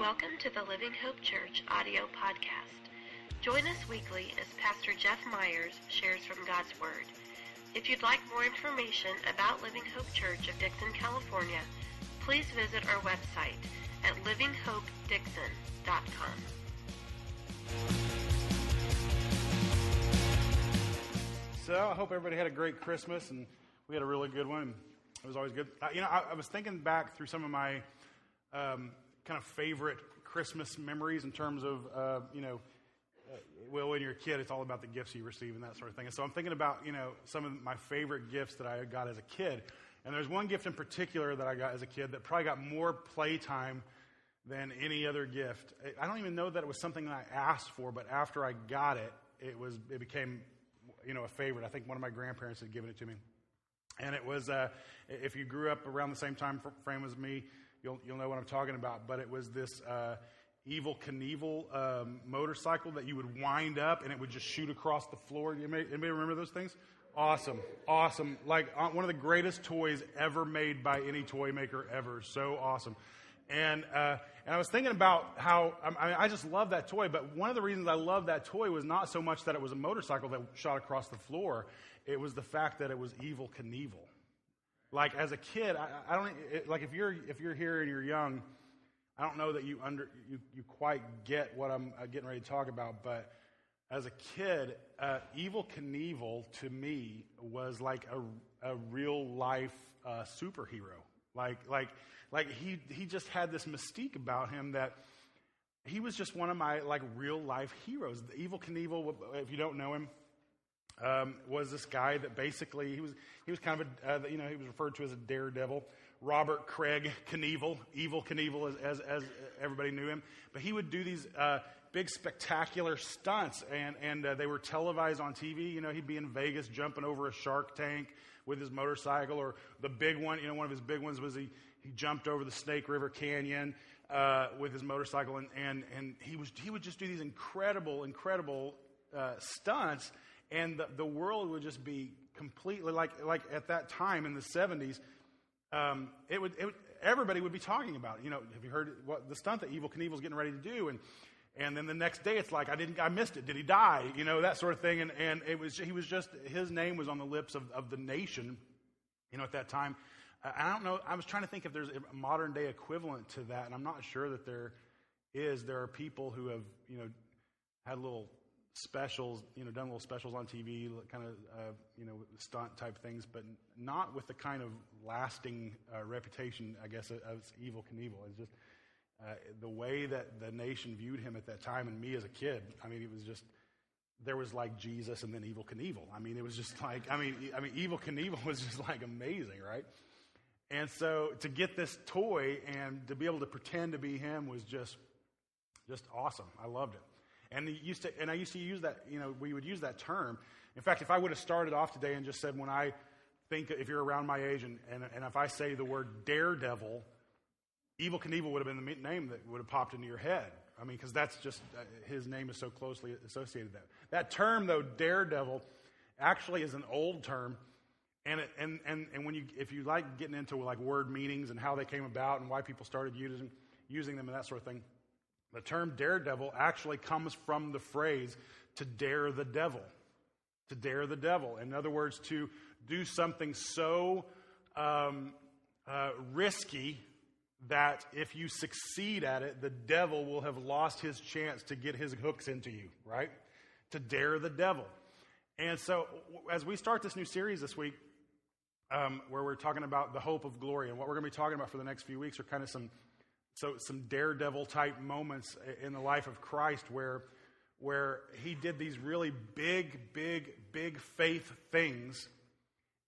Welcome to the Living Hope Church audio podcast. Join us weekly as Pastor Jeff Myers shares from God's Word. If you'd like more information about Living Hope Church of Dixon, California, please visit our website at livinghopedixon.com. So I hope everybody had a great Christmas and we had a really good one. It was always good. You know, I, I, was thinking back through some of my um, kind of favorite Christmas memories in terms of, uh, you know, uh, well, when you're a kid, it's all about the gifts you receive and that sort of thing. And so I'm thinking about, you know, some of my favorite gifts that I got as a kid. And there's one gift in particular that I got as a kid that probably got more playtime than any other gift. I don't even know that it was something that I asked for, but after I got it, it was it became, you know, a favorite. I think one of my grandparents had given it to me, and it was uh, if you grew up around the same time frame as me, you'll, you'll know what I'm talking about. But it was this uh, Evel Knievel um, motorcycle that you would wind up and it would just shoot across the floor. Anybody, anybody remember those things? Awesome, awesome. Like uh, one of the greatest toys ever made by any toy maker ever. So awesome. And, uh, and I was thinking about how I, mean, I just love that toy, but one of the reasons I love that toy was not so much that it was a motorcycle that shot across the floor, it was the fact that it was Evel Knievel. Like as a kid, I, I don't it, like if you're if you're here and you're young, I don't know that you under you, you quite get what I'm uh, getting ready to talk about, but as a kid, uh, Evel Knievel to me was like a, a real life uh, superhero. Like like like he he just had this mystique about him that he was just one of my like real life heroes. The Evel Knievel, if you don't know him, um, was this guy that basically he was he was kind of a uh, you know he was referred to as a daredevil. Robert Craig Knievel, Evel Knievel, as, as, as everybody knew him. But he would do these uh, big spectacular stunts, and and uh, they were televised on TV. You know, he'd be in Vegas jumping over a shark tank with his motorcycle, or the big one. You know, one of his big ones was he he jumped over the Snake River Canyon. Uh, with his motorcycle, and, and, and he, was, he would just do these incredible, incredible uh, stunts and the, the world would just be completely like like at that time in the 70s um, it, would, it would everybody would be talking about it. you know have you heard what the stunt that Evel Knievel's getting ready to do? And and then the next day it's like i didn't i missed it. Did he die? You know that sort of thing. And and it was he was just his name was on the lips of, of the nation you know at that time. I don't know i was trying to think if there's a modern day equivalent to that and i'm not sure that there is. There are people who have you know had a little specials, you know, done little specials on TV, kind of, uh, you know, stunt type things, but not with the kind of lasting uh, reputation, I guess, of Evel Knievel. It's just uh, the way that the nation viewed him at that time, and me as a kid. I mean, it was just there was like Jesus and then Evel Knievel. I mean, it was just like I mean, I mean, Evel Knievel was just like amazing, right? And so to get this toy and to be able to pretend to be him was just just awesome. I loved it. And, used to, and I used to use that, you know, we would use that term. In fact, if I would have started off today and just said, when I think, if you're around my age, and, and, and if I say the word daredevil, Evel Knievel would have been the name that would have popped into your head. I mean, because that's just, uh, his name is so closely associated with that. That term, though, daredevil, actually is an old term. And, it, and, and, and when you, if you like getting into like word meanings and how they came about and why people started using, using them and that sort of thing, the term daredevil actually comes from the phrase to dare the devil. To dare the devil. In other words, to do something so um, uh, risky that if you succeed at it, the devil will have lost his chance to get his hooks into you, right? To dare the devil. And so, as we start this new series this week, um, where we're talking about the hope of glory, and what we're going to be talking about for the next few weeks are kind of some so some daredevil type moments in the life of Christ where where he did these really big, big, big faith things.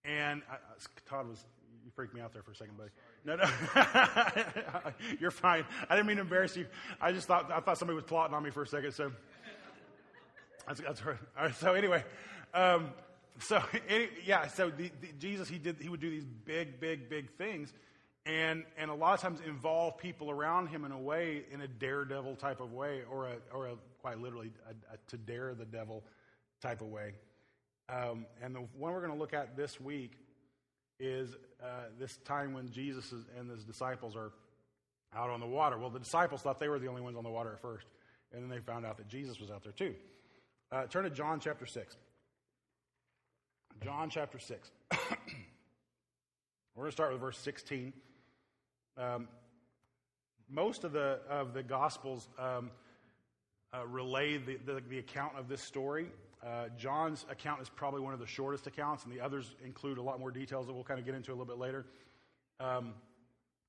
And Todd was, you freaked me out there for a second, buddy. No, no, you're fine. I didn't mean to embarrass you. I just thought I thought somebody was plotting on me for a second. So that's, that's right. So anyway, um, so any, yeah. So the, the, Jesus, he did. He would do these big, big, big things and, and a lot of times involve people around him in a way, in a daredevil type of way, or, a, or a, quite literally a, a to dare the devil type of way. Um, and the one we're going to look at this week is uh, this time when Jesus and his disciples are out on the water. Well, the disciples thought they were the only ones on the water at first, and then they found out that Jesus was out there too. Uh, turn to John chapter 6. John chapter 6. We're going to start with verse 16. Um, most of the, of the Gospels um, uh, relay the, the, the, account of this story. Uh, John's account is probably one of the shortest accounts, and the others include a lot more details that we'll kind of get into a little bit later. Um,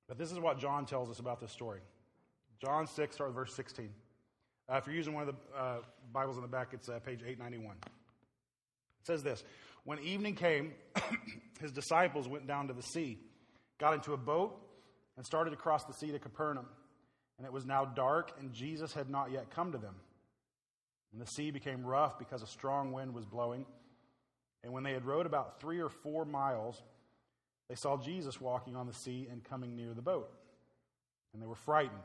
but this is what John tells us about this story. John 6, start with verse 16. Uh, if you're using one of the uh, Bibles in the back, it's uh, page 891. It says this When evening came, his disciples went down to the sea, got into a boat, and started across the sea to Capernaum. And it was now dark, and Jesus had not yet come to them. And the sea became rough because a strong wind was blowing. And when they had rowed about three or four miles, they saw Jesus walking on the sea and coming near the boat. And they were frightened.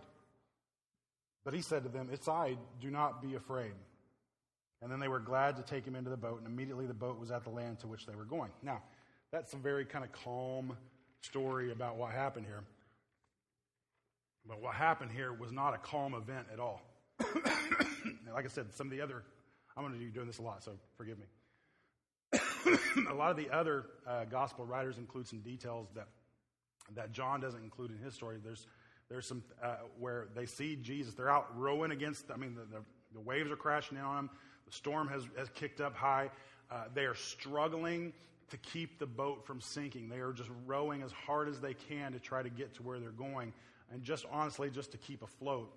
But he said to them, It's I, do not be afraid. And then they were glad to take him into the boat, and immediately the boat was at the land to which they were going. Now, that's a very kind of calm story about what happened here. But what happened here was not a calm event at all. like I said, some of the other, I'm going to be doing this a lot, so forgive me. a lot of the other uh, gospel writers include some details that, that John doesn't include in his story. There's, there's some uh, where they see Jesus. They're out rowing against, I mean, the, the, the waves are crashing in on them. The storm has, has kicked up high. Uh, they are struggling to keep the boat from sinking. They are just rowing as hard as they can to try to get to where they're going and just honestly, just to keep afloat.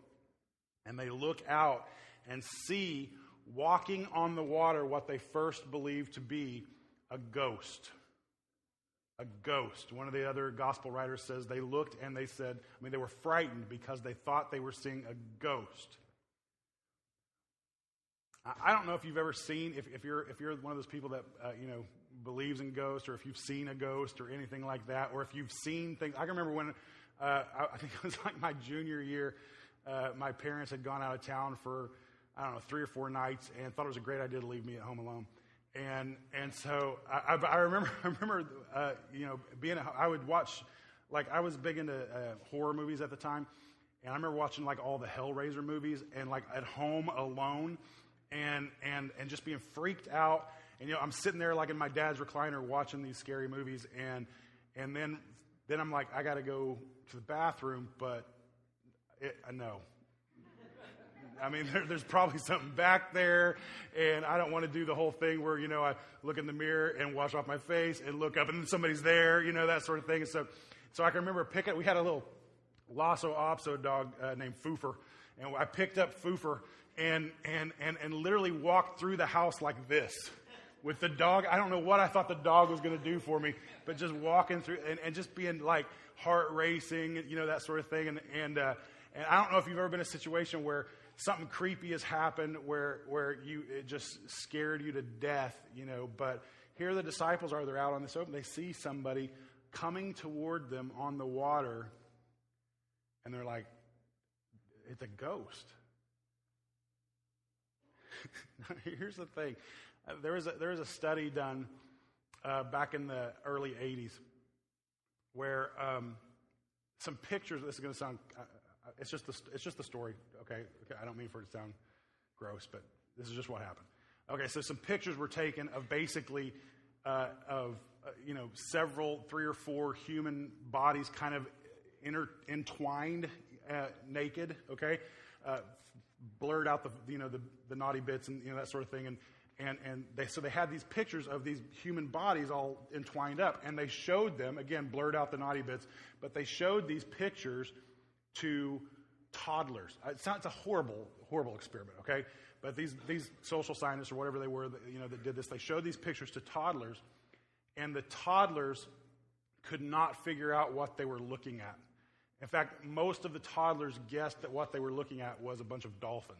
And they look out and see walking on the water what they first believed to be a ghost. A ghost. One of the other gospel writers says they looked and they said, I mean, they were frightened because they thought they were seeing a ghost. I don't know if you've ever seen, if, if you're, if you're one of those people that, uh, you know, believes in ghosts or if you've seen a ghost or anything like that, or if you've seen things. I can remember when uh, I think it was like my junior year. Uh, my parents had gone out of town for, I don't know, three or four nights and thought it was a great idea to leave me at home alone. And, and so I, I, I remember, I remember uh, you know, being, a, I would watch, like, I was big into uh, horror movies at the time. And I remember watching, like, all the Hellraiser movies and, like, at home alone and, and, and just being freaked out. And, you know, I'm sitting there, like, in my dad's recliner watching these scary movies. And, and then, then I'm like, I got to go to the bathroom, but it, uh, no. I mean, there, there's probably something back there, and I don't want to do the whole thing where, you know, I look in the mirror and wash off my face and look up and somebody's there, you know, that sort of thing. so, so I can remember picking, we had a little Lhasa Apso dog uh, named Foofer, and I picked up Foofer and, and, and, and literally walked through the house like this with the dog. I don't know what I thought the dog was going to do for me, but just walking through and, and just being like heart racing, you know, that sort of thing. And, and, uh, and I don't know if you've ever been in a situation where something creepy has happened where, where you, it just scared you to death, you know, but here the disciples are, they're out on this open. They see somebody coming toward them on the water, and they're like, it's a ghost. Here's the thing there was a, there was a study done uh, back in the early 80s where um, some pictures, this is going to sound, uh, uh, it's, just the, it's just the story, okay? okay? I don't mean for it to sound gross, but this is just what happened. Okay, so some pictures were taken of basically uh, of uh, you know several, three or four human bodies kind of inter- entwined, uh, naked. Okay, uh, blurred out the you know the, the naughty bits and you know that sort of thing, and and, and they, so they had these pictures of these human bodies all entwined up, and they showed them, again, blurred out the naughty bits, but they showed these pictures to toddlers. Uh, it's, not, it's a horrible, horrible experiment, okay? But these, these social scientists or whatever they were, that, you know, that did this, they showed these pictures to toddlers, and the toddlers could not figure out what they were looking at. In fact, most of the toddlers guessed that what they were looking at was a bunch of dolphins.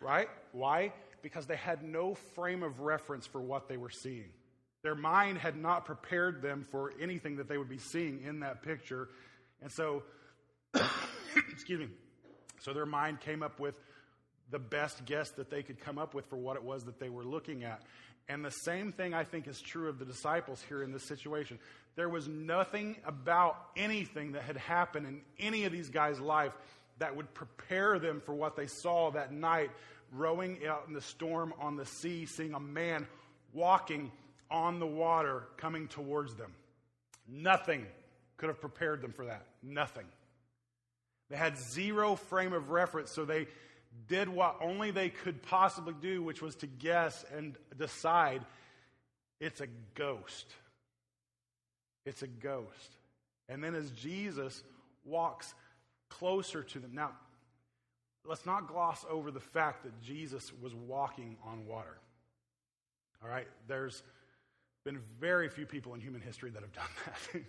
Right? Why? Because they had no frame of reference for what they were seeing. Their mind had not prepared them for anything that they would be seeing in that picture. And so, excuse me, so their mind came up with the best guess that they could come up with for what it was that they were looking at. And the same thing I think is true of the disciples here in this situation. There was nothing about anything that had happened in any of these guys' life that would prepare them for what they saw that night, rowing out in the storm on the sea, seeing a man walking on the water coming towards them. Nothing could have prepared them for that. Nothing. They had zero frame of reference, so they did what only they could possibly do, which was to guess and decide it's a ghost. It's a ghost. And then as Jesus walks closer to them. Now, let's not gloss over the fact that Jesus was walking on water. All right? There's been very few people in human history that have done that.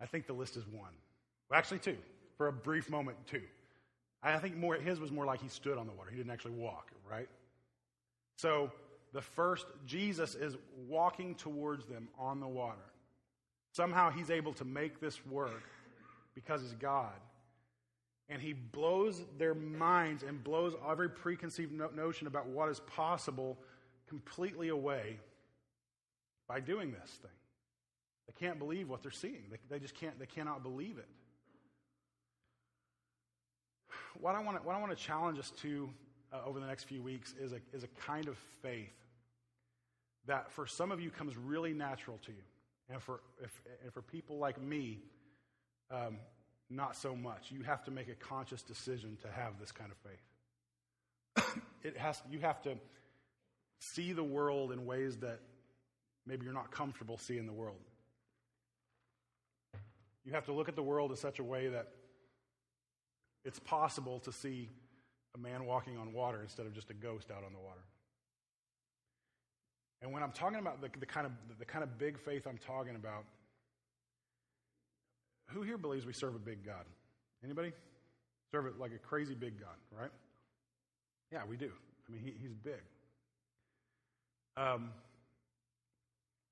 I think the list is one. Well, actually, two. For a brief moment, two. I think more his was more like he stood on the water. He didn't actually walk, right? So the first, Jesus is walking towards them on the water. Somehow he's able to make this work because he's God. And he blows their minds and blows every preconceived notion about what is possible completely away by doing this thing. They can't believe what they're seeing. They, they just can't, they cannot believe it. What I want to, what I want to challenge us to uh, over the next few weeks is a, is a kind of faith that for some of you comes really natural to you. And for, if, and for people like me, um, not so much. You have to make a conscious decision to have this kind of faith. it has, you have to see the world in ways that maybe you're not comfortable seeing the world. You have to look at the world in such a way that it's possible to see a man walking on water instead of just a ghost out on the water. And when I'm talking about the, the kind of the kind of big faith I'm talking about, who here believes we serve a big God? Anybody? Serve it like a crazy big God, right? Yeah, we do. I mean, he, he's big. Um,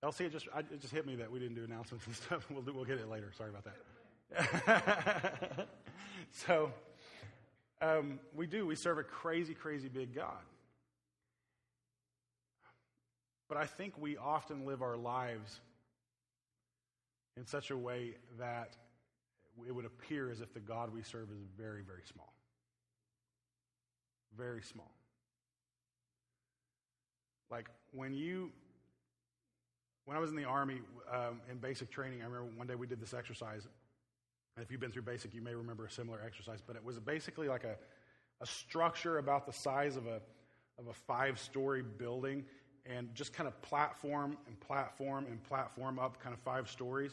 Elsie, it just, I, it just hit me that we didn't do announcements and stuff. We'll, do, we'll get it later. Sorry about that. so, um, we do. We serve a crazy, crazy big God. But I think we often live our lives in such a way that it would appear as if the God we serve is very, very small. Very small. Like when you, when I was in the Army um, in basic training, I remember one day we did this exercise. If you've been through basic, you may remember a similar exercise, but it was basically like a, a structure about the size of a, of a five story building and just kind of platform and platform and platform up kind of five stories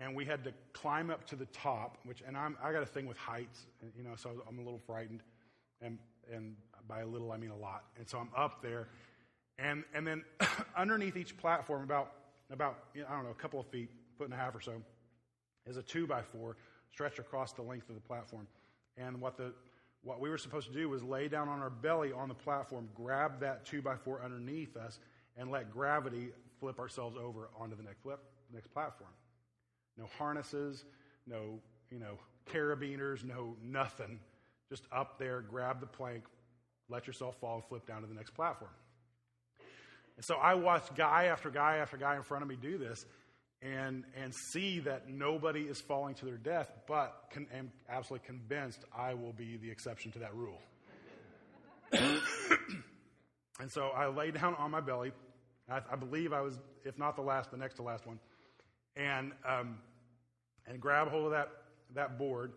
and we had to climb up to the top, which, and I'm, I got a thing with heights, you know, so I'm a little frightened, and, and by a little, I mean a lot. And so I'm up there, and, and then underneath each platform, about, about you know, I don't know, a couple of feet, foot and a half or so, is a two by four stretched across the length of the platform. And what the, what we were supposed to do was lay down on our belly on the platform, grab that two by four underneath us, and let gravity flip ourselves over onto the next, flip, next platform. No harnesses, no, you know, carabiners, no nothing. Just up there, grab the plank, let yourself fall, and flip down to the next platform. And so I watched guy after guy after guy in front of me do this and, and see that nobody is falling to their death, but con- am absolutely convinced I will be the exception to that rule. and so I lay down on my belly. I, I, believe I was, if not the last, the next to last one. And um, and grab hold of that, that board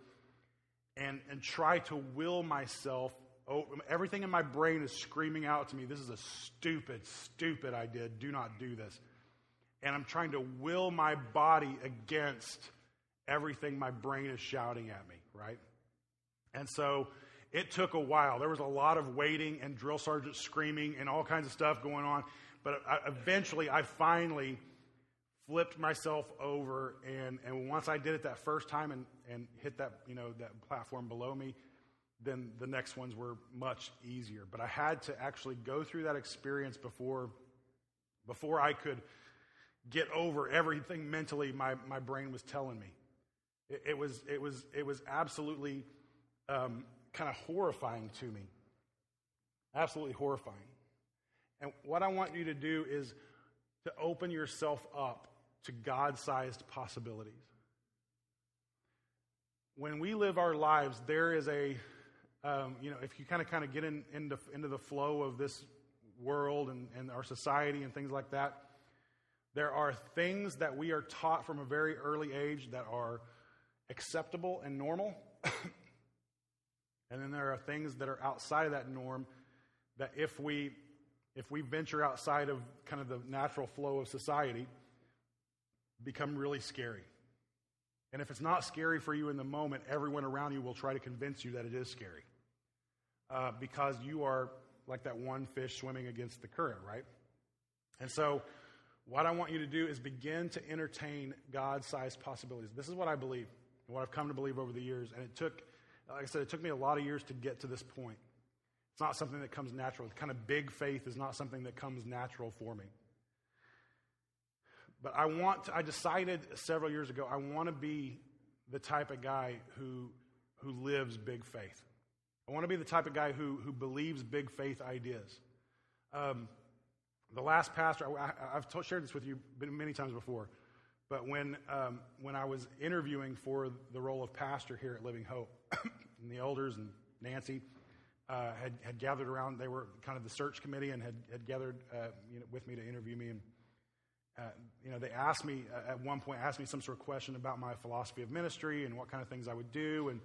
and, and try to will myself. Oh, everything in my brain is screaming out to me, this is a stupid, stupid idea. Do not do this. And I'm trying to will my body against everything my brain is shouting at me, right? And so it took a while. There was a lot of waiting and drill sergeants screaming and all kinds of stuff going on. But eventually, I finally flipped myself over and, and once I did it that first time and, and hit that, you know, that platform below me, then the next ones were much easier. But I had to actually go through that experience before, before I could get over everything mentally my, my brain was telling me. It, it was, it, was, it was absolutely um, kind of horrifying to me. Absolutely horrifying. And what I want you to do is to open yourself up to God sized possibilities. When we live our lives, there is a, um, you know, if you kind of kind of get in, into, into the flow of this world and, and our society and things like that, there are things that we are taught from a very early age that are acceptable and normal. and then there are things that are outside of that norm that if we if we venture outside of kind of the natural flow of society become really scary. And if it's not scary for you in the moment, everyone around you will try to convince you that it is scary. Uh, because you are like that one fish swimming against the current, right? And so, what I want you to do is begin to entertain God sized possibilities. This is what I believe, and what I've come to believe over the years. And it took, like I said, it took me a lot of years to get to this point. It's not something that comes natural. Kind of big faith is not something that comes natural for me. But I want to, I decided several years ago, I want to be the type of guy who, who lives big faith. I want to be the type of guy who, who believes big faith ideas. Um, the last pastor, I, have told, shared this with you many times before, but when, um, when I was interviewing for the role of pastor here at Living Hope, and the elders and Nancy uh, had, had gathered around, they were kind of the search committee and had, had gathered uh, you know, with me to interview me. And, uh, you know, they asked me uh, at one point, asked me some sort of question about my philosophy of ministry and what kind of things I would do. And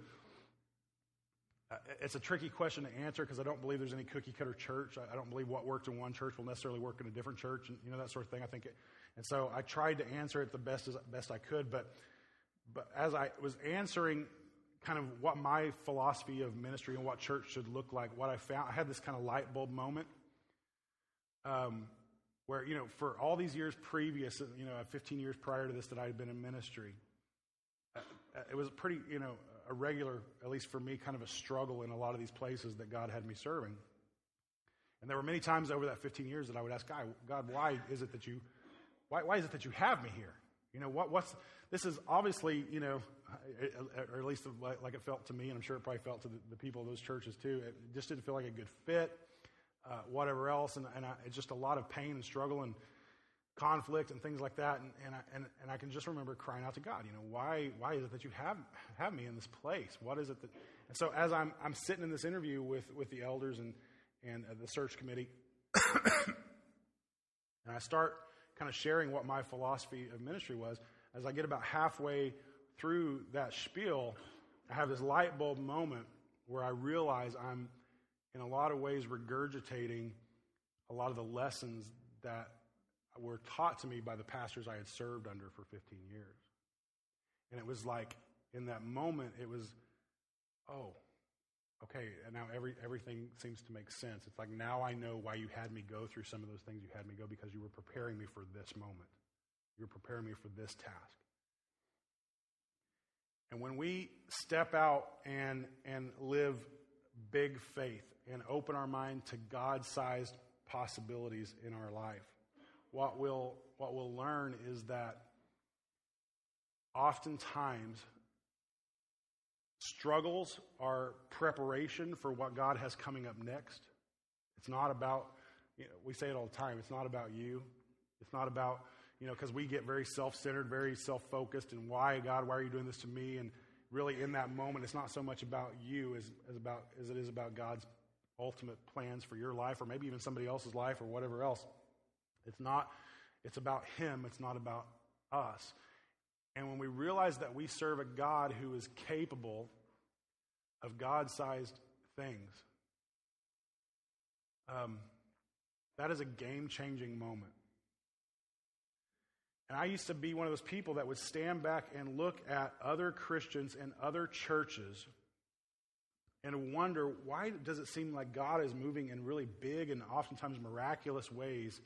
uh, it's a tricky question to answer because I don't believe there's any cookie cutter church. I, I, don't believe what worked in one church will necessarily work in a different church, and you know that sort of thing. I think, it, and so I tried to answer it the best as best I could. But but as I was answering, kind of what my philosophy of ministry and what church should look like, what I found, I had this kind of light bulb moment. Um, where you know for all these years previous you know 15 years prior to this that i had been in ministry uh, it was a pretty you know a regular, at least for me, kind of a struggle in a lot of these places that God had me serving. And there were many times over that 15 years that I would ask God, God, why is it that you, why, why is it that you have me here? You know, what, what's, this is obviously, you know, or at least like it felt to me, and I'm sure it probably felt to the people of those churches too. It just didn't feel like a good fit, uh, whatever else. And, and I, it's just a lot of pain and struggle. And conflict and things like that. And, and, I, and, and I can just remember crying out to God, you know, why, why is it that you have, have me in this place? What is it that. And so as I'm, I'm sitting in this interview with, with the elders and, and uh, the search committee, and I start kind of sharing what my philosophy of ministry was, as I get about halfway through that spiel, I have this light bulb moment where I realize I'm, in a lot of ways, regurgitating a lot of the lessons that were taught to me by the pastors I had served under for 15 years. And it was like, in that moment, it was, oh, okay, and now every, everything seems to make sense. It's like now I know why you had me go through some of those things you had me go because you were preparing me for this moment. You were preparing me for this task. And when we step out and, and live big faith and open our mind to God sized possibilities in our life, what we'll, what we'll learn is that oftentimes struggles are preparation for what God has coming up next. It's not about, you know, we say it all the time, it's not about you. It's not about, you know, because we get very self centered, very self focused, and why, God, why are you doing this to me? And really, in that moment, it's not so much about you as, as, about, as it is about God's ultimate plans for your life, or maybe even somebody else's life, or whatever else. It's not, it's about Him, it's not about us. And when we realize that we serve a God who is capable of God sized things, um, that is a game changing moment. And I used to be one of those people that would stand back and look at other Christians and other churches and wonder why does it seem like God is moving in really big and oftentimes miraculous ways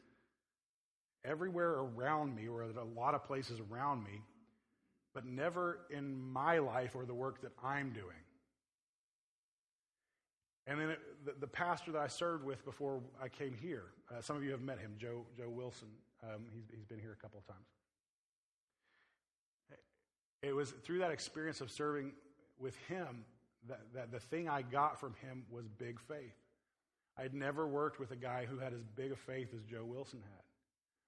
everywhere around me, or at a lot of places around me, but never in my life or the work that I'm doing. And then it, the, the, pastor that I served with before I came here, uh, some of you have met him, Joe, Joe Wilson. Um, he's, he's been here a couple of times. It was through that experience of serving with him that, that the thing I got from him was big faith. I'd never worked with a guy who had as big a faith as Joe Wilson had.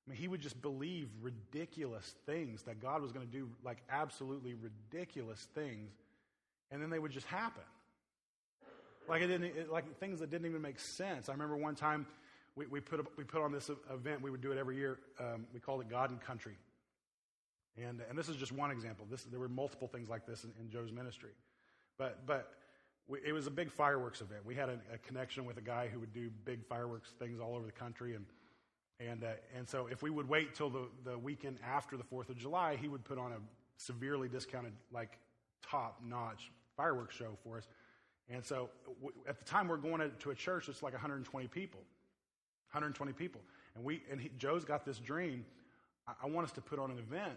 I mean, he would just believe ridiculous things that God was going to do, like absolutely ridiculous things, and then they would just happen. Like it didn't, it, like things that didn't even make sense. I remember one time we, we put we put on this event. We would do it every year. Um, we called it God and Country, and and this is just one example. This there were multiple things like this in, in Joe's ministry, but but we, it was a big fireworks event. We had a, a, connection with a guy who would do big fireworks things all over the country, and and uh, and so if we would wait till the the weekend after the Fourth of July, he would put on a severely discounted, like top notch fireworks show for us. And so w- at the time we're going to a church that's like 120 people, 120 people, and we and he, Joe's got this dream. I want us to put on an event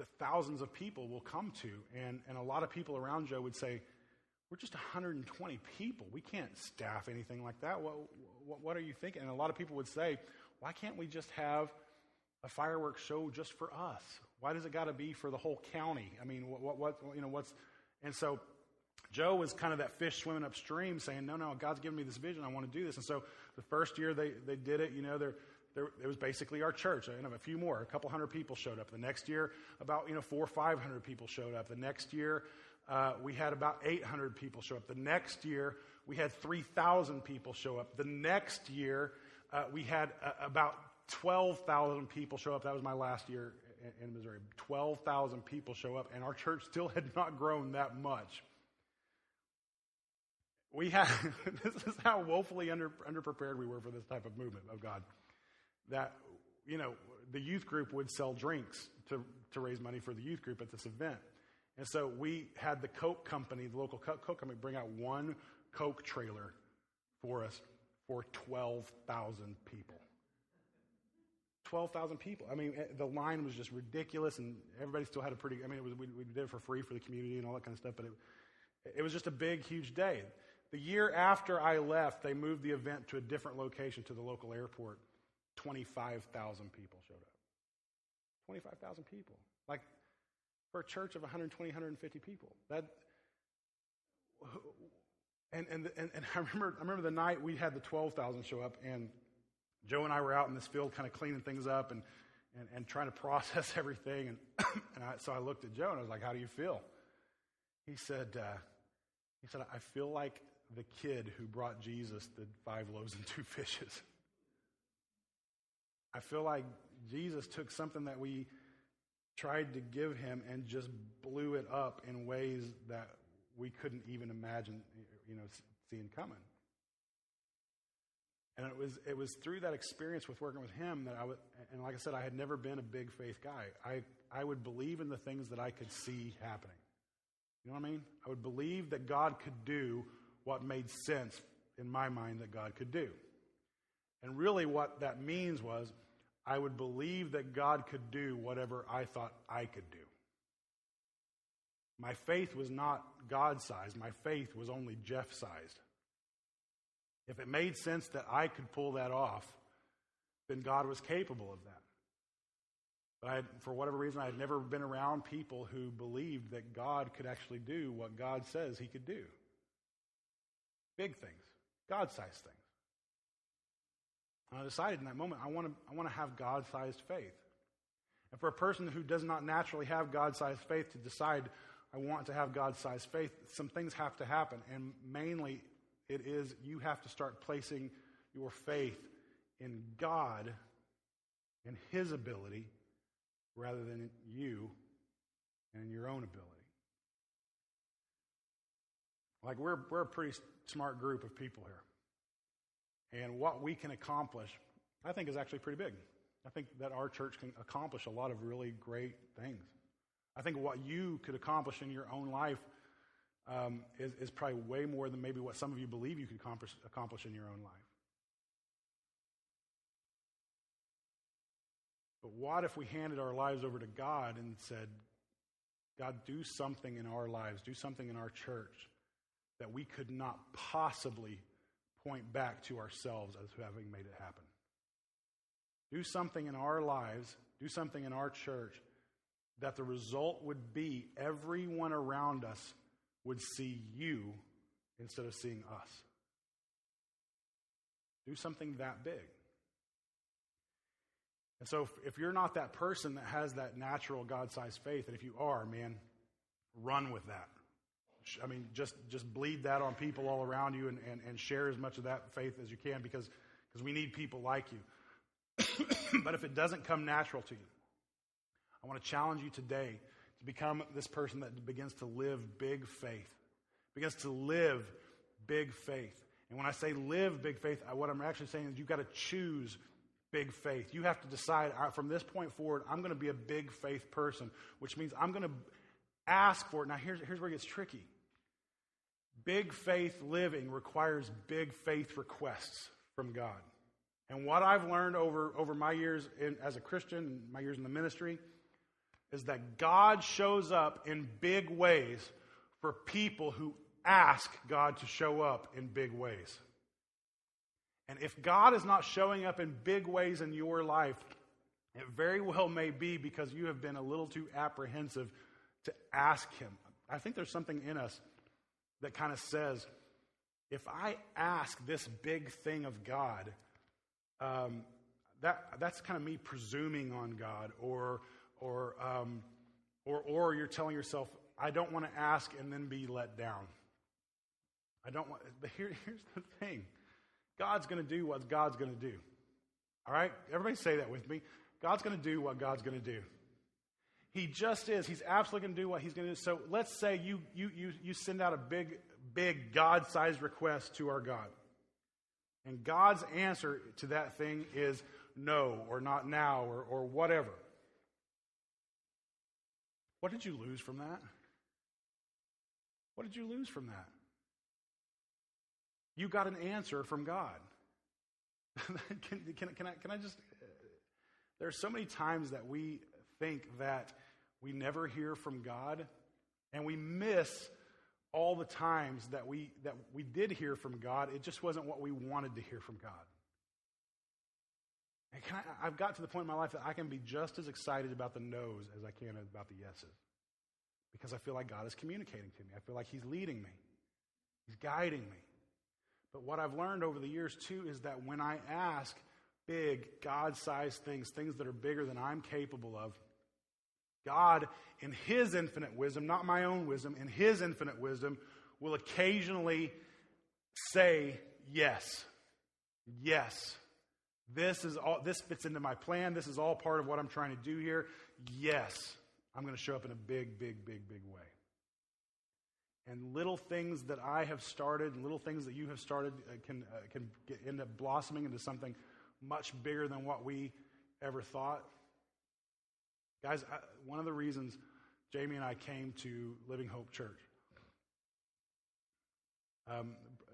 that thousands of people will come to, and and a lot of people around Joe would say we're just 120 people. We can't staff anything like that. What, what, what, are you thinking? And a lot of people would say, why can't we just have a fireworks show just for us? Why does it got to be for the whole county? I mean, what, what, you know, what's, and so Joe was kind of that fish swimming upstream saying, no, no, God's given me this vision. I want to do this. And so the first year they, they did it, you know, there, there, it was basically our church. And a few more, a couple hundred people showed up. The next year, about, you know, four or 500 people showed up. The next year, uh, we had about 800 people show up. The next year, we had 3,000 people show up. The next year, uh, we had uh, about 12,000 people show up. That was my last year in, in Missouri. 12,000 people show up, and our church still had not grown that much. We had, this is how woefully under, underprepared we were for this type of movement of God. That, you know, the youth group would sell drinks to, to raise money for the youth group at this event. And so we had the Coke company, the local Coke company, bring out one Coke trailer for us for 12,000 people. 12,000 people. I mean, eh, the line was just ridiculous, and everybody still had a pretty, I mean, was, we, we, did it for free for the community and all that kind of stuff, but it, it was just a big, huge day. The year after I left, they moved the event to a different location to the local airport. 25,000 people showed up. 25,000 people. Like, for a church of 120, 150 people. That, and, and, and, and I, remember, I remember the night we had the 12,000 show up, and Joe and I were out in this field kind of cleaning things up and, and, and trying to process everything. And, and I, so I looked at Joe and I was like, How do you feel? He said, uh, he said, I feel like the kid who brought Jesus the five loaves and two fishes. I feel like Jesus took something that we tried to give him and just blew it up in ways that we couldn't even imagine, you know, seeing coming. And it was, it was through that experience with working with him that I was, and like I said, I had never been a big faith guy. I, I would believe in the things that I could see happening. You know what I mean? I would believe that God could do what made sense in my mind that God could do. And really, what that means was I would believe that God could do whatever I thought I could do. My faith was not God sized, my faith was only Jeff sized. If it made sense that I could pull that off, then God was capable of that. But I, for whatever reason, I had never been around people who believed that God could actually do what God says he could do. Big things, God sized things. And I decided in that moment, I want to, I want to have God sized faith. And for a person who does not naturally have God sized faith to decide, I want to have God sized faith, some things have to happen. And mainly, it is you have to start placing your faith in God and His ability rather than you and your own ability. Like, we're, we're a pretty smart group of people here and what we can accomplish, I think is actually pretty big. I think that our church can accomplish a lot of really great things. I think what you could accomplish in your own life um, is, is, probably way more than maybe what some of you believe you could accomplish, accomplish in your own life. But what if we handed our lives over to God and said, God, do something in our lives, do something in our church that we could not possibly point back to ourselves as having made it happen. Do something in our lives, do something in our church that the result would be everyone around us would see you instead of seeing us. Do something that big. And so, if, you're not that person that has that natural God sized faith, and if you are, man, run with that. I mean, just, just bleed that on people all around you and, and, and share as much of that faith as you can because, because we need people like you. but if it doesn't come natural to you, I want to challenge you today to become this person that begins to live big faith, begins to live big faith. And when I say live big faith, what I'm actually saying is you've got to choose big faith. You have to decide from this point forward, I'm going to be a big faith person, which means I'm going to ask for it. Now, here's, here's where it gets tricky. Big faith living requires big faith requests from God. And what I've learned over, over my years in, as a Christian, my years in the ministry, is that God shows up in big ways for people who ask God to show up in big ways. And if God is not showing up in big ways in your life, it very well may be because you have been a little too apprehensive to ask Him. I think there's something in us that kind of says, if I ask this big thing of God, um, that, that's kind of me presuming on God, or, or, um, or, or you're telling yourself, I don't want to ask and then be let down. I don't want, but here, here's the thing God's going to do what God's going to do. All right? Everybody say that with me. God's going to do what God's going to do. He just is. He's absolutely going to do what he's going to do. So let's say you, you, you, you send out a big, big God sized request to our God. And God's answer to that thing is no, or not now, or, or whatever. What did you lose from that? What did you lose from that? You got an answer from God. can, can, can, I, can I just. Uh, there are so many times that we think that we never hear from God, and we miss all the times that we, that we did hear from God. It just wasn't what we wanted to hear from God. And I, I've got to the point in my life that I can be just as excited about the no's as I can about the yeses. Because I feel like God is communicating to me. I feel like He's leading me, He's guiding me. But what I've learned over the years, too, is that when I ask big, God sized things, things that are bigger than I'm capable of, God, in His infinite wisdom, not my own wisdom, in His infinite wisdom, will occasionally say yes. Yes. This is all this fits into my plan. This is all part of what I'm trying to do here. Yes. I'm going to show up in a big, big, big, big way. And little things that I have started, little things that you have started, uh, can, uh, can get, end up blossoming into something much bigger than what we ever thought. Guys, I, one of the reasons Jamie and I came to Living Hope Church, um,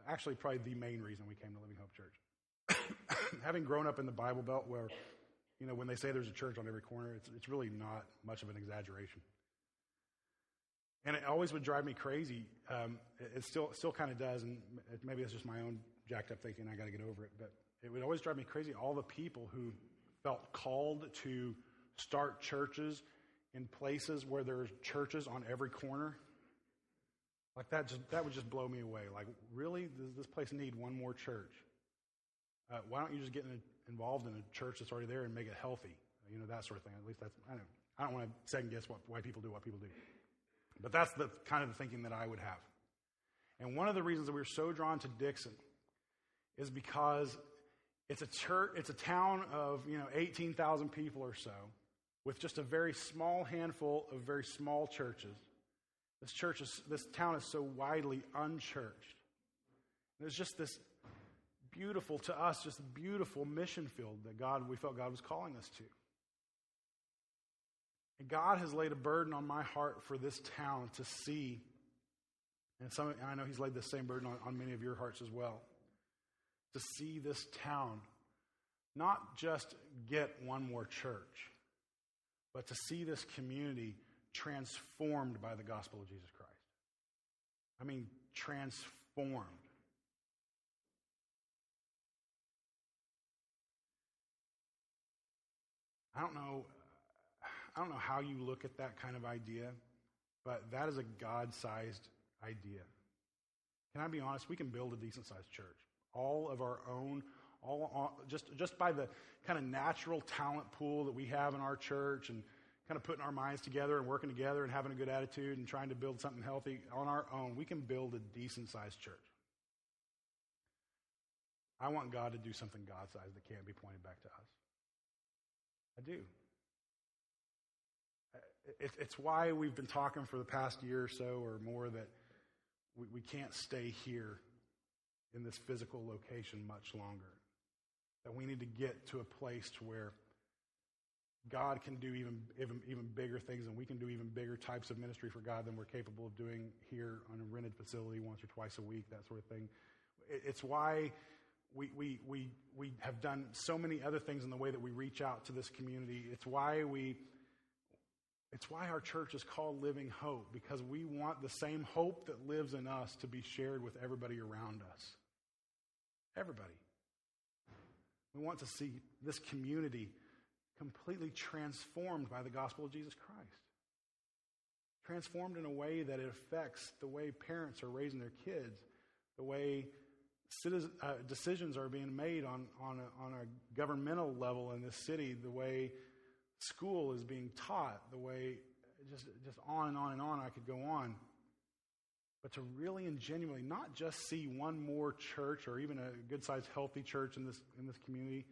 actually, probably the main reason we came to Living Hope Church, having grown up in the Bible Belt where, you know, when they say there's a church on every corner, it's, it's really not much of an exaggeration. And it always would drive me crazy. Um, it, it, still, still kind of does, and maybe it's just my own jacked up thinking. I got to get over it. But it would always drive me crazy. All the people who felt called to start churches in places where there's churches on every corner. Like that, just, that would just blow me away. Like, really, does this place need one more church? Uh, why don't you just get in a, involved in a church that's already there and make it healthy? You know, that sort of thing. At least that's, I don't, I don't want to second guess what, why people do what people do. But that's the kind of the thinking that I would have. And one of the reasons that we are so drawn to Dixon is because it's a church, it's a town of, you know, 18,000 people or so with just a very small handful of very small churches. This church is, this town is so widely unchurched. There's just this beautiful, to us, just beautiful mission field that God, we felt God was calling us to. And God has laid a burden on my heart for this town to see, and some, I know He's laid the same burden on, on many of your hearts as well to see this town not just get one more church, but to see this community transformed by the gospel of Jesus Christ. I mean, transformed. I don't know I don't know how you look at that kind of idea, but that is a God-sized idea. Can I be honest? We can build a decent-sized church all of our own all on, just, just by the kind of natural talent pool that we have in our church and kind of putting our minds together and working together and having a good attitude and trying to build something healthy on our own, we can build a decent sized church. I want God to do something God sized that can't be pointed back to us. I do. It's why we've been talking for the past year or so or more that we can't stay here in this physical location much longer. That we need to get to a place to where God can do even, even, even bigger things and we can do even bigger types of ministry for God than we're capable of doing here on a rented facility once or twice a week, that sort of thing. It's why we, we, we, we have done so many other things in the way that we reach out to this community. It's why we it's why our church is called Living Hope, because we want the same hope that lives in us to be shared with everybody around us. Everybody. We want to see this community completely transformed by the gospel of Jesus Christ. Transformed in a way that it affects the way parents are raising their kids, the way citizen, uh, decisions are being made on, on, a, on a governmental level in this city, the way school is being taught, the way just, just on and on and on I could go on. But to really and genuinely not just see one more church or even a good sized healthy church in this, in this community,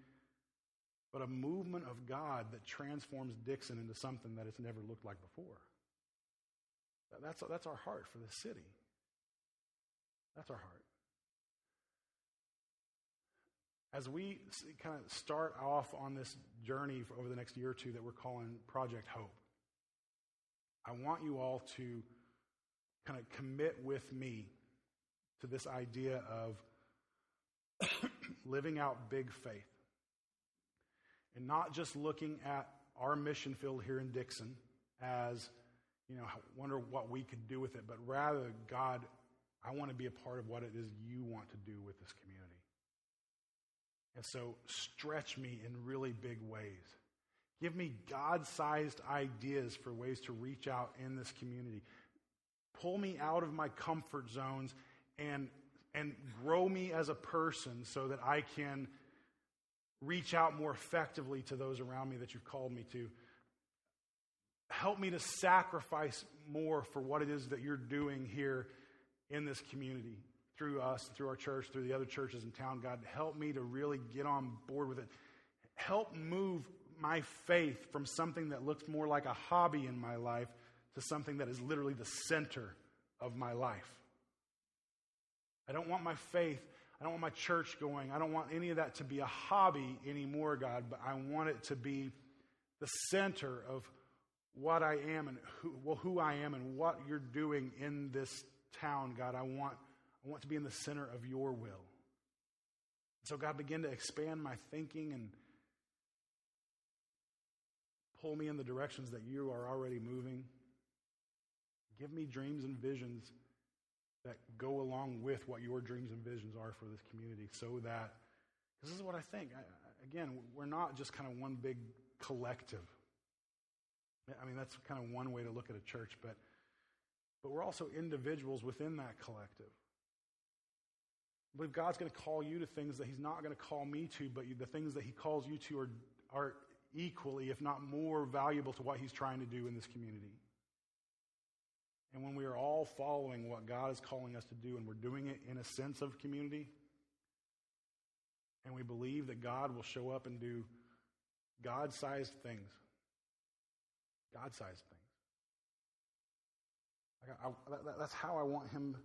but a movement of God that transforms Dixon into something that it's never looked like before. That's, that's our heart for the city. That's our heart. As we kind of start off on this journey over the next year or two that we're calling Project Hope, I want you all to kind of commit with me to this idea of living out big faith and not just looking at our mission field here in Dixon as, you know, wonder what we could do with it, but rather, God, I want to be a part of what it is you want to do with this community. And so stretch me in really big ways. Give me God sized ideas for ways to reach out in this community. Pull me out of my comfort zones and, and grow me as a person so that I can reach out more effectively to those around me that you've called me to. Help me to sacrifice more for what it is that you're doing here in this community through us, through our church, through the other churches in town. God, help me to really get on board with it. Help move my faith from something that looks more like a hobby in my life to something that is literally the center of my life. I don't want my faith, I don't want my church going, I don't want any of that to be a hobby anymore, God, but I want it to be the center of what I am and who, well, who I am and what you're doing in this town, God. I want I want to be in the center of your will. So, God, begin to expand my thinking and pull me in the directions that you are already moving. Give me dreams and visions that go along with what your dreams and visions are for this community so that, because this is what I think. I, again, we're not just kind of one big collective. I mean, that's kind of one way to look at a church, but, but we're also individuals within that collective. I believe God's going to call you to things that He's not going to call me to, but the things that He calls you to are, are equally, if not more, valuable to what He's trying to do in this community. And when we are all following what God is calling us to do, and we're doing it in a sense of community, and we believe that God will show up and do God sized things, God sized things. I, I, that's how I want Him.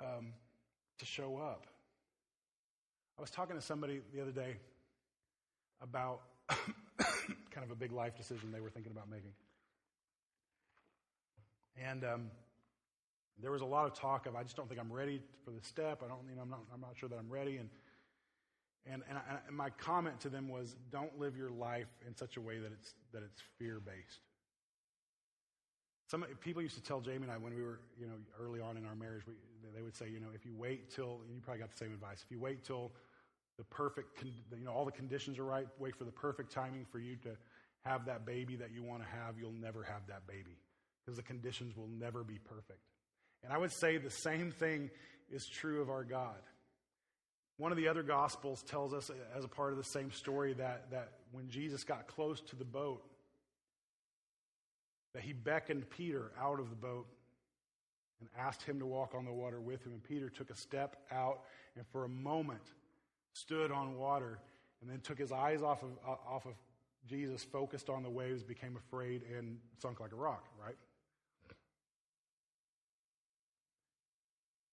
Um, to show up. I was talking to somebody the other day about kind of a big life decision they were thinking about making. And um, there was a lot of talk of, I just don't think I'm ready for the step. I don't, you know, I'm not, I'm not sure that I'm ready. And, and, and, I, and my comment to them was, don't live your life in such a way that it's, that it's fear based. Some people used to tell Jamie and I when we were, you know, early on in our marriage, we, they would say, you know, if you wait till, you probably got the same advice, if you wait till the perfect, you know, all the conditions are right, wait for the perfect timing for you to have that baby that you want to have, you'll never have that baby because the conditions will never be perfect. And I would say the same thing is true of our God. One of the other Gospels tells us, as a part of the same story, that, that when Jesus got close to the boat, that he beckoned Peter out of the boat and asked him to walk on the water with him. And Peter took a step out and for a moment stood on water and then took his eyes off of, uh, off of Jesus, focused on the waves, became afraid, and sunk like a rock, right?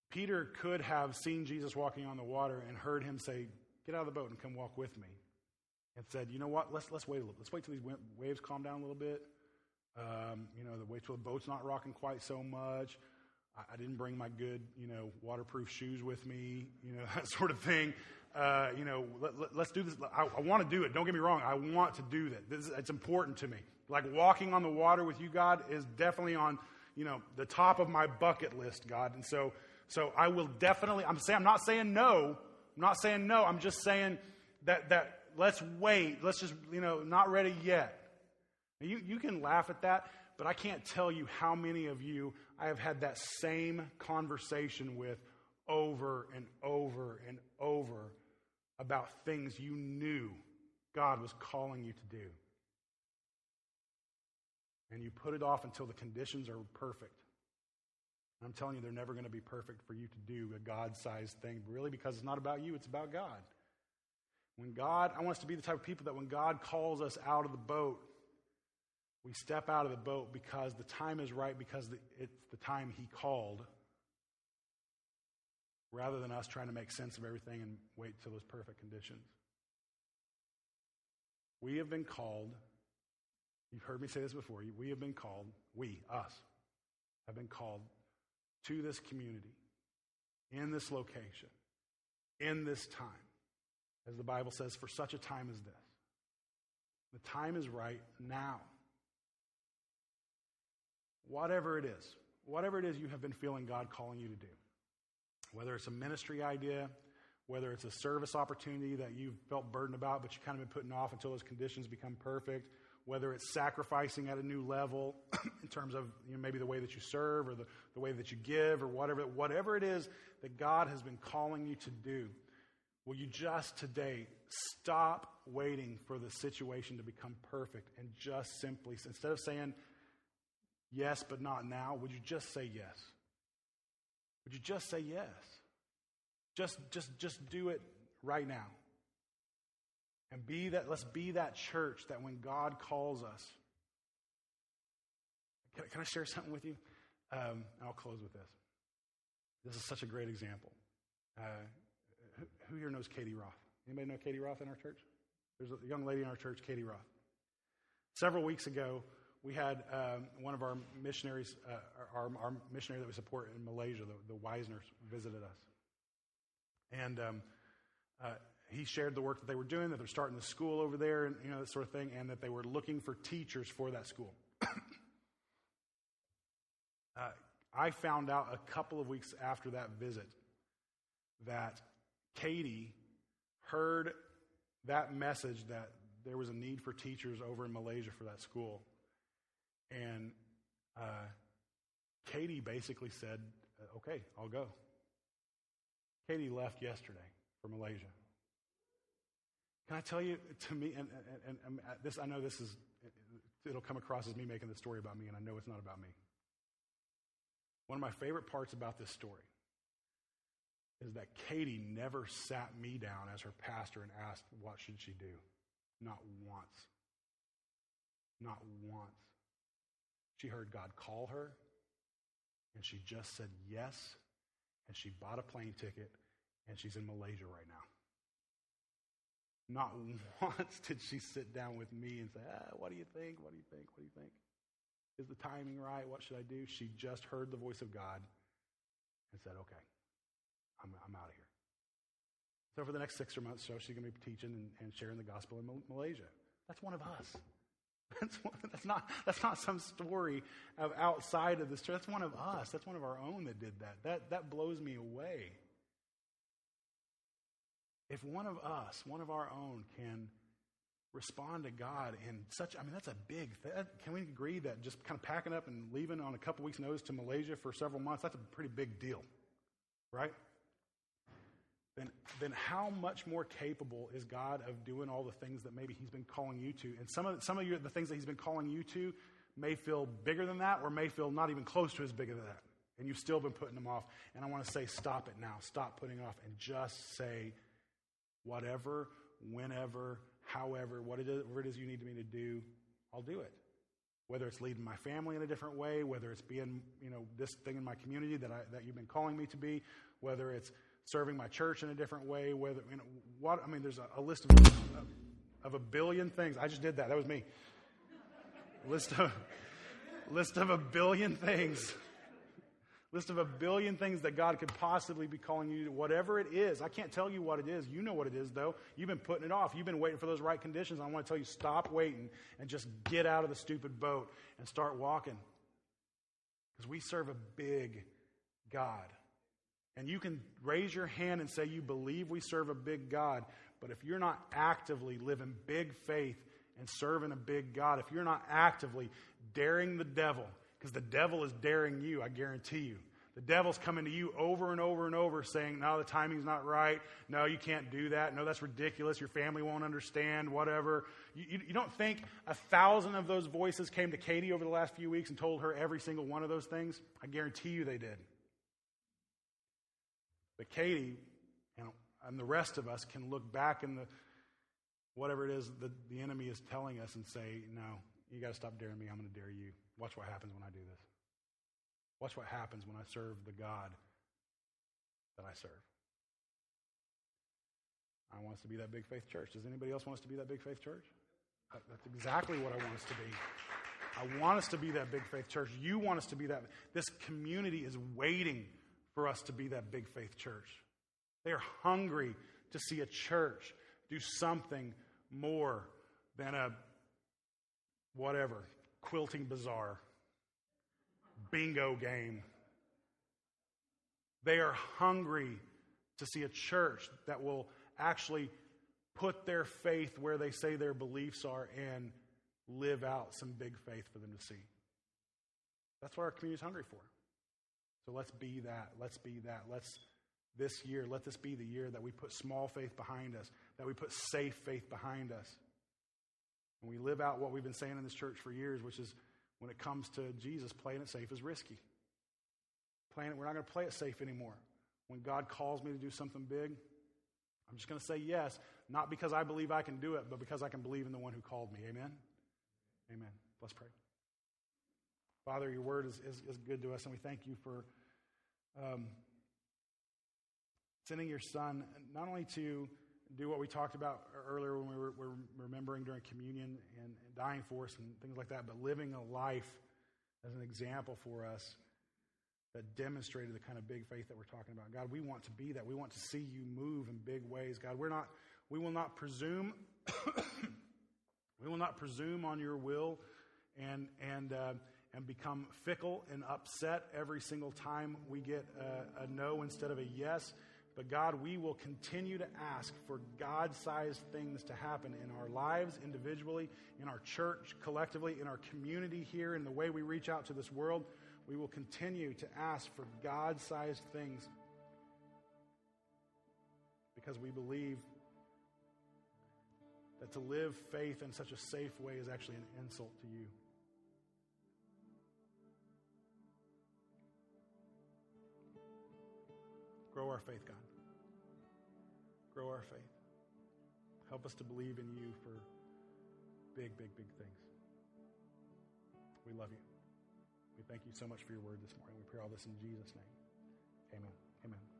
Peter could have seen Jesus walking on the water and heard him say, Get out of the boat and come walk with me. And said, You know what? Let's, let's wait a little. Let's wait till these waves calm down a little bit. Um, you know, the wait till the boat's not rocking quite so much. I, didn't bring my good, you know, waterproof shoes with me, you know, that sort of thing. Uh, you know, let, us do this. I, I want to do it. Don't get me wrong. I want to do that. This, it's important to me. Like walking on the water with you, God, is definitely on, you know, the top of my bucket list, God. And so, so I will definitely, I'm saying, I'm not saying no. I'm not saying no. I'm just saying that, that let's wait. Let's just, you know, not ready yet. You, you can laugh at that, but I can't tell you how many of you I have had that same conversation with over and over and over about things you knew God was calling you to do. And you put it off until the conditions are perfect. I'm telling you, they're never going to be perfect for you to do a God sized thing, really, because it's not about you, it's about God. When God, I want us to be the type of people that when God calls us out of the boat, we step out of the boat because the time is right, because it's the time He called, rather than us trying to make sense of everything and wait till those perfect conditions. We have been called, you've heard me say this before, we have been called, we, us, have been called to this community, in this location, in this time, as the Bible says, for such a time as this. The time is right now. Whatever it is, whatever it is you have been feeling God calling you to do, whether it's a ministry idea, whether it's a service opportunity that you've felt burdened about, but you kind of been putting off until those conditions become perfect, whether it's sacrificing at a new level in terms of you know, maybe the way that you serve or the, the way that you give or whatever, whatever it is that God has been calling you to do, will you just today stop waiting for the situation to become perfect and just simply, instead of saying, yes, but not now, would you just say yes? Would you just say yes? Just, just, just do it right now. And be that, let's be that church that when God calls us, can, can I share something with you? Um, I'll close with this. This is such a great example. Uh, who, who here knows Katie Roth? Anybody know Katie Roth in our church? There's a young lady in our church, Katie Roth. Several weeks ago, we had um, one of our missionaries, uh, our, our, missionary that we support in Malaysia, the, the visited us. And um, uh, he shared the work that they were doing, that they're starting the school over there, and you know that sort of thing, and that they were looking for teachers for that school. uh, I found out a couple of weeks after that visit that Katie heard that message that there was a need for teachers over in Malaysia for that school. And uh, Katie basically said, Okay, I'll go. Katie left yesterday for Malaysia. Can I tell you, to me, and, and, and, uh, this, I know this is, it'll come across as me making the story about me, and I know it's not about me. One of my favorite parts about this story is that Katie never sat me down as her pastor and asked, What should she do? Not once. Not once. She heard God call her, and she just said yes, and she bought a plane ticket, and she's in Malaysia right now. Not once did she sit down with me and say, ah, What do you think? What do you think? What do you think? Is the timing right? What should I do? She just heard the voice of God and said, Okay, I'm, I'm out of here. So, for the next six or months, so she's going to be teaching and, and sharing the gospel in Malaysia. That's one of us. That's, one, that's, not, that's not some story of outside of this church. That's one of us. That's one of our own that did that. That, that blows me away. If one of us, one of our own, can respond to God in such, I mean, that's a big thing. Can we agree that just kind of packing up and leaving on a couple weeks' notice to Malaysia for several months, that's a pretty big deal, right? then, then how much more capable is God of doing all the things that maybe He's been calling you to? And some of, some of you, the things that He's been calling you to may feel bigger than that or may feel not even close to as big as that. And you've still been putting them off. And I want to say, stop it now. Stop putting it off and just say, whatever, whenever, however, whatever it is you need me to do, I'll do it. Whether it's leading my family in a different way, whether it's being, you know, this thing in my community that, I, that you've been calling me to be, whether it's serving my church in a different way, whether, you know, what, I mean, there's a, a list of, of a billion things. I just did that. That was me. list of, list of a billion things. List of a billion things that God could possibly be calling you to, whatever it is. I can't tell you what it is. You know what it is, though. You've been putting it off. You've been waiting for those right conditions. I want to tell you, stop waiting and just get out of the stupid boat and start walking. Because we serve a big God. And you can raise your hand and say you believe we serve a big God, but if you're not actively living big faith and serving a big God, if you're not actively daring the devil, because the devil is daring you, I guarantee you. The devil's coming to you over and over and over saying, No, the timing's not right. No, you can't do that. No, that's ridiculous. Your family won't understand, whatever. You, you, you, don't think a thousand of those voices came to Katie over the last few weeks and told her every single one of those things? I guarantee you they did. But Katie you know, and the rest of us can look back in the whatever it is that the enemy is telling us and say, No, you got to stop daring me. I'm going to dare you. Watch what happens when I do this. Watch what happens when I serve the God that I serve. I want us to be that big faith church. Does anybody else want us to be that big faith church? That's exactly what I want us to be. I want us to be that big faith church. You want us to be that. This community is waiting for us to be that big faith church. They are hungry to see a church do something more than a whatever, quilting bazaar, bingo game. They are hungry to see a church that will actually put their faith where they say their beliefs are and live out some big faith for them to see. That's what our community is hungry for. So let's be that. Let's be that. Let's, this year, let this be the year that we put small faith behind us, that we put safe faith behind us. And we live out what we've been saying in this church for years, which is when it comes to Jesus, playing it safe is risky. Playing it, we're not going to play it safe anymore. When God calls me to do something big, I'm just going to say yes, not because I believe I can do it, but because I can believe in the one who called me. Amen? Amen. Let's pray. Father, your word is, is, is good to us, and we thank you for um, sending your son not only to do what we talked about earlier when we were, were remembering during communion and, and dying for us and things like that, but living a life as an example for us that demonstrated the kind of big faith that we're talking about. God, we want to be that. We want to see you move in big ways. God, we're not, we will not presume, we will not presume on your will and, and, uh, and become fickle and upset every single time we get a, a no instead of a yes. But God, we will continue to ask for God sized things to happen in our lives individually, in our church collectively, in our community here, in the way we reach out to this world. We will continue to ask for God sized things because we believe that to live faith in such a safe way is actually an insult to you. Grow our faith, God grow our faith. Help us to believe in you for big, big, big things. We love you. We thank you so much for your word this morning. We pray all this in Jesus' name. Amen. Amen.